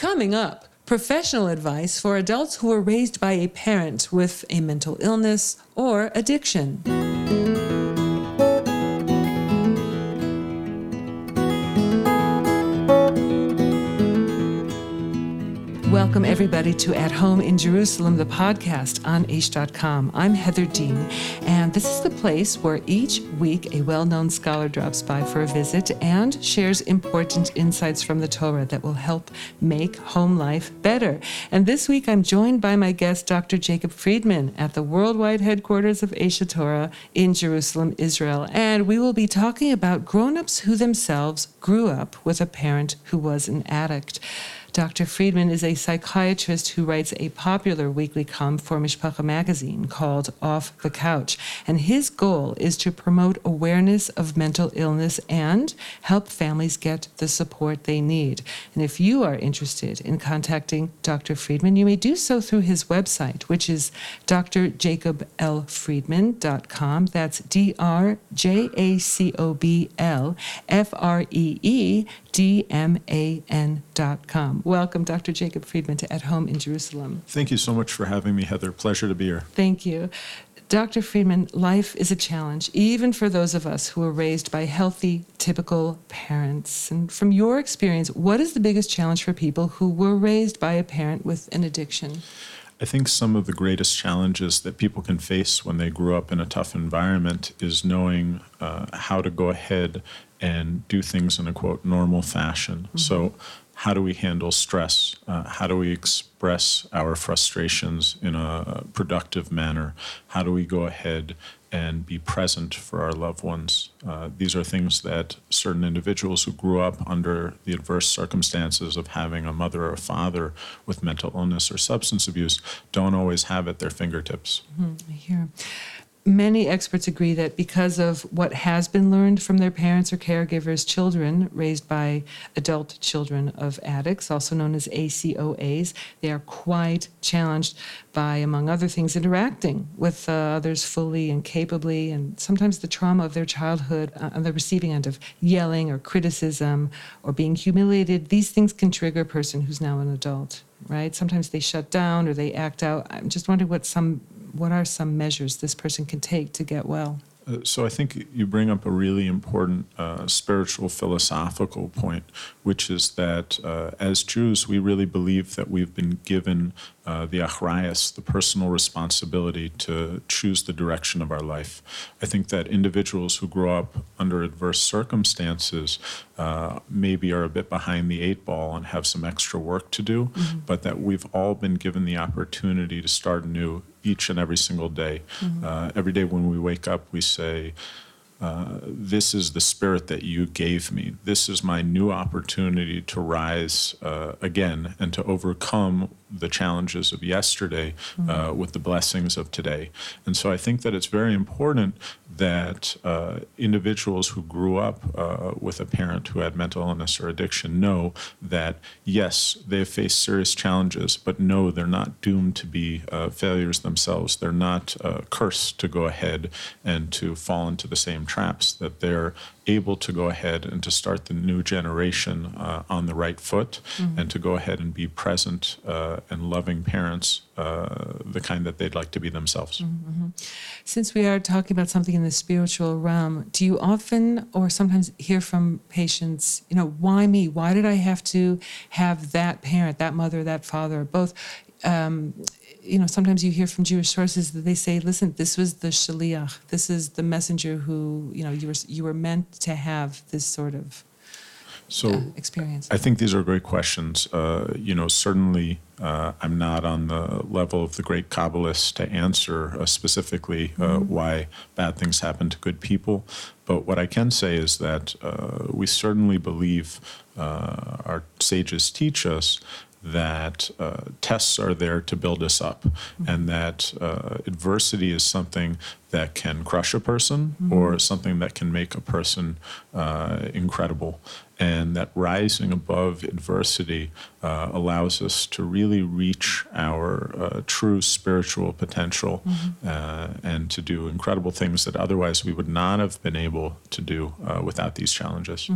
Coming up, professional advice for adults who were raised by a parent with a mental illness or addiction. Welcome, everybody, to At Home in Jerusalem, the podcast on Aish.com. I'm Heather Dean, and this is the place where each week a well known scholar drops by for a visit and shares important insights from the Torah that will help make home life better. And this week I'm joined by my guest, Dr. Jacob Freedman, at the worldwide headquarters of Aish Torah in Jerusalem, Israel. And we will be talking about grown ups who themselves grew up with a parent who was an addict. Dr. Freedman is a psychiatrist who writes a popular weekly column for Mishpacha magazine called Off the Couch. And his goal is to promote awareness of mental illness and help families get the support they need. And if you are interested in contacting Dr. Freedman, you may do so through his website, which is drjacoblfreedman.com. That's D R J A C O B L F R E E D M A N.com. Welcome, Dr. Jacob Freedman, to At Home in Jerusalem. Thank you so much for having me, Heather. Pleasure to be here. Thank you. Dr. Freedman, life is a challenge, even for those of us who were raised by healthy, typical parents. And from your experience, what is the biggest challenge for people who were raised by a parent with an addiction? I think some of the greatest challenges that people can face when they grew up in a tough environment is knowing uh, how to go ahead and do things in a quote normal fashion. Mm-hmm. So, how do we handle stress? Uh, how do we express our frustrations in a productive manner? How do we go ahead and be present for our loved ones? Uh, these are things that certain individuals who grew up under the adverse circumstances of having a mother or a father with mental illness or substance abuse don't always have at their fingertips. Mm-hmm. I hear many experts agree that because of what has been learned from their parents or caregivers, children raised by adult children of addicts, also known as ACOAs, they are quite challenged by, among other things, interacting with uh, others fully and capably, and sometimes the trauma of their childhood uh, on the receiving end of yelling or criticism or being humiliated. These things can trigger a person who's now an adult right? Sometimes they shut down or they act out. I'm just wondering what some what are some measures this person can take to get well? Uh, so I think you bring up a really important uh, spiritual philosophical point, which is that uh, as Jews, we really believe that we've been given uh, the achrayas, the personal responsibility to choose the direction of our life. I think that individuals who grow up under adverse circumstances uh, maybe are a bit behind the eight ball and have some extra work to do, mm-hmm. but that we've all been given the opportunity to start anew each and every single day. Mm-hmm. Uh, every day when we wake up, we say, uh, this is the spirit that you gave me. This is my new opportunity to rise uh, again and to overcome the challenges of yesterday mm-hmm. uh, with the blessings of today. And so I think that it's very important that uh, individuals who grew up uh, with a parent who had mental illness or addiction know that, yes, they have faced serious challenges, but no, they're not doomed to be uh, failures themselves. They're not uh, cursed to go ahead and to fall into the same traps, that they're able to go ahead and to start the new generation uh, on the right foot mm-hmm. and to go ahead and be present uh, and loving parents, uh, the kind that they'd like to be themselves. Mm-hmm. Since we are talking about something in the spiritual realm, do you often or sometimes hear from patients, you know, why me? Why did I have to have that parent, that mother, that father, both? Um, you know, sometimes you hear from Jewish sources that they say, "Listen, this was the shaliach. This is the messenger who, you know, you were you were meant to have this sort of so uh, experience." I think these are great questions. Uh, you know, certainly, uh, I'm not on the level of the great Kabbalists to answer uh, specifically uh, mm-hmm. why bad things happen to good people. But what I can say is that uh, we certainly believe our sages teach us that uh, tests are there to build us up, mm-hmm. and that uh, adversity is something that can crush a person mm-hmm. or something that can make a person uh, incredible. And that rising above adversity uh, allows us to really reach our uh, true spiritual potential uh, and to do incredible things that otherwise we would not have been able to do uh, without these challenges.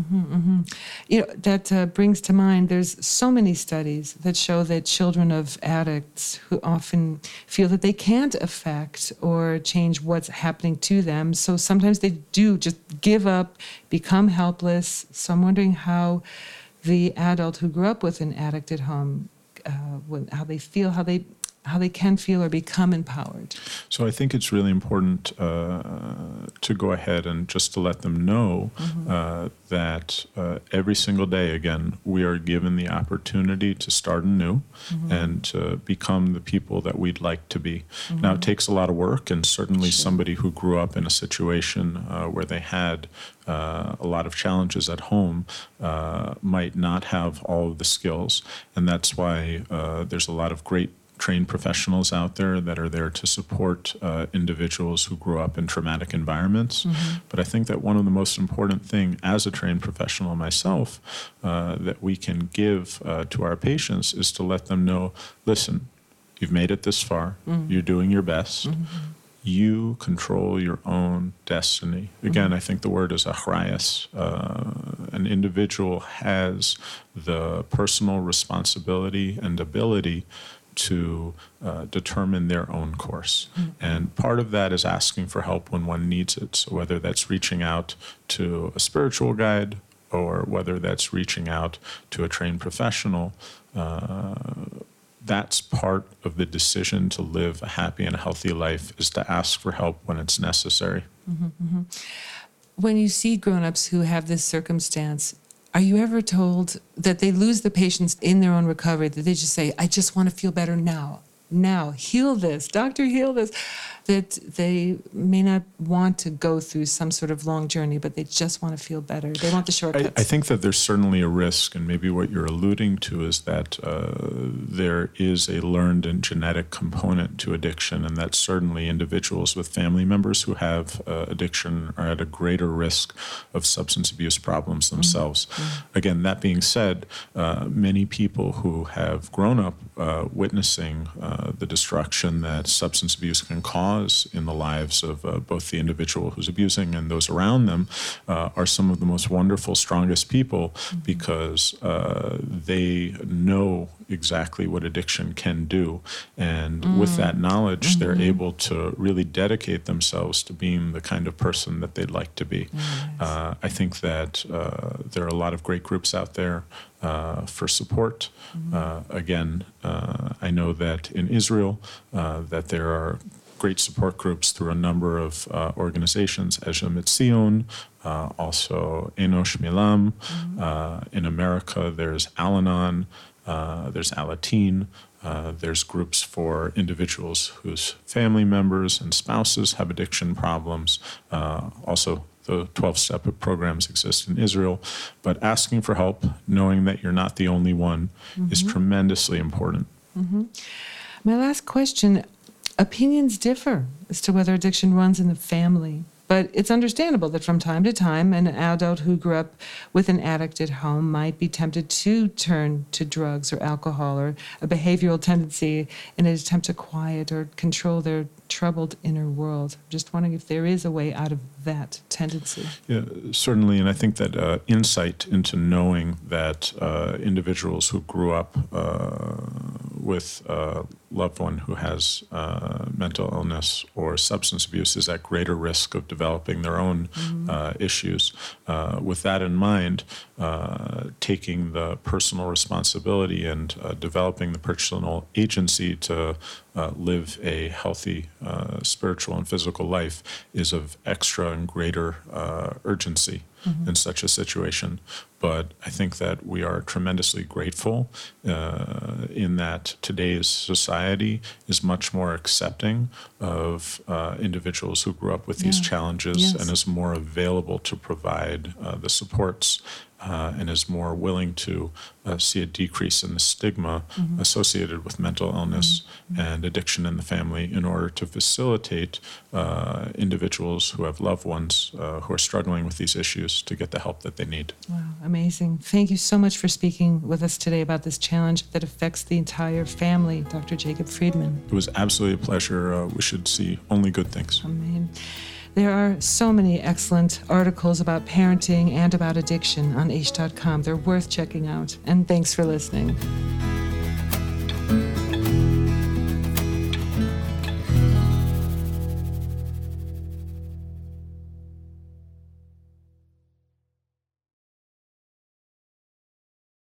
You know, that uh, brings to mind there's so many studies that show that children of addicts who often feel that they can't affect or change what's happening to them. So sometimes they do just give up, become helpless. So I'm wondering how the adult who grew up with an addict at home, uh, how they feel, how they how they can feel or become empowered. So I think it's really important uh, to go ahead and just to let them know uh, that uh, every single day, again, we are given the opportunity to start anew and to become the people that we'd like to be. Now, it takes a lot of work, and certainly somebody who grew up in a situation uh, where they had uh, a lot of challenges at home uh, might not have all of the skills, and that's why uh, there's a lot of great trained professionals out there that are there to support uh, individuals who grew up in traumatic environments. But I think that one of the most important thing as a trained professional myself uh, that we can give uh, to our patients is to let them know, listen, you've made it this far, you're doing your best. You control your own destiny. Again, I think the word is achrayas. Uh, an individual has the personal responsibility and ability to uh, determine their own course. And part of that is asking for help when one needs it. So, whether that's reaching out to a spiritual guide or whether that's reaching out to a trained professional, uh, that's part of the decision to live a happy and healthy life is to ask for help when it's necessary. When you see grown-ups who have this circumstance, are you ever told that they lose the patience in their own recovery, that they just say, I just want to feel better now, now, heal this, doctor, heal this, that they may not want to go through some sort of long journey, but they just want to feel better. They want the I, shortcuts. I think that there's certainly a risk, and maybe what you're alluding to is that uh, there is a learned and genetic component to addiction, and that certainly individuals with family members who have uh, addiction are at a greater risk of substance abuse problems themselves. Again, that being said, uh, many people who have grown up uh, witnessing uh, the destruction that substance abuse can cause in the lives of uh, both the individual who's abusing and those around them uh, are some of the most wonderful, strongest people because uh, they know exactly what addiction can do. And with that knowledge, they're able to really dedicate themselves to being the kind of person that they'd like to be. Uh, I think that uh, there are a lot of great groups out there uh, for support. Uh, again, uh, I know that in Israel, uh, that there are great support groups through a number of uh, organizations, Ezer Mizion, uh, also Enosh Milam. Uh, in America, there's Al-Anon, uh, there's Alateen. Uh, there's groups for individuals whose family members and spouses have addiction problems. Uh, also, the 12 step programs exist in Israel. But asking for help, knowing that you're not the only one, is tremendously important. My last question opinions differ as to whether addiction runs in the family. But it's understandable that from time to time, an adult who grew up with an addict at home might be tempted to turn to drugs or alcohol or a behavioral tendency in an attempt to quiet or control their troubled inner world. Just wondering if there is a way out of that tendency. Yeah, certainly, and I think that uh, insight into knowing that uh, individuals who grew up uh, with a loved one who has uh, mental illness or substance abuse is at greater risk of developing their own uh, issues. Uh, with that in mind, uh, taking the personal responsibility and uh, developing the personal agency to uh, live a healthy uh, spiritual and physical life is of extra and greater uh, urgency in such a situation. But I think that we are tremendously grateful uh, in that today's society is much more accepting of uh, individuals who grew up with these challenges Yes. and is more available to provide uh, the supports uh, and is more willing to uh, see a decrease in the stigma mm-hmm. associated with mental illness mm-hmm. and addiction in the family in order to facilitate uh, individuals who have loved ones uh, who are struggling with these issues to get the help that they need. Wow, amazing. Thank you so much for speaking with us today about this challenge that affects the entire family, Dr. Jacob Freedman. It was absolutely a pleasure. Uh, we should see only good things. Amen. There are so many excellent articles about parenting and about addiction on aish.com. They're worth checking out. And thanks for listening.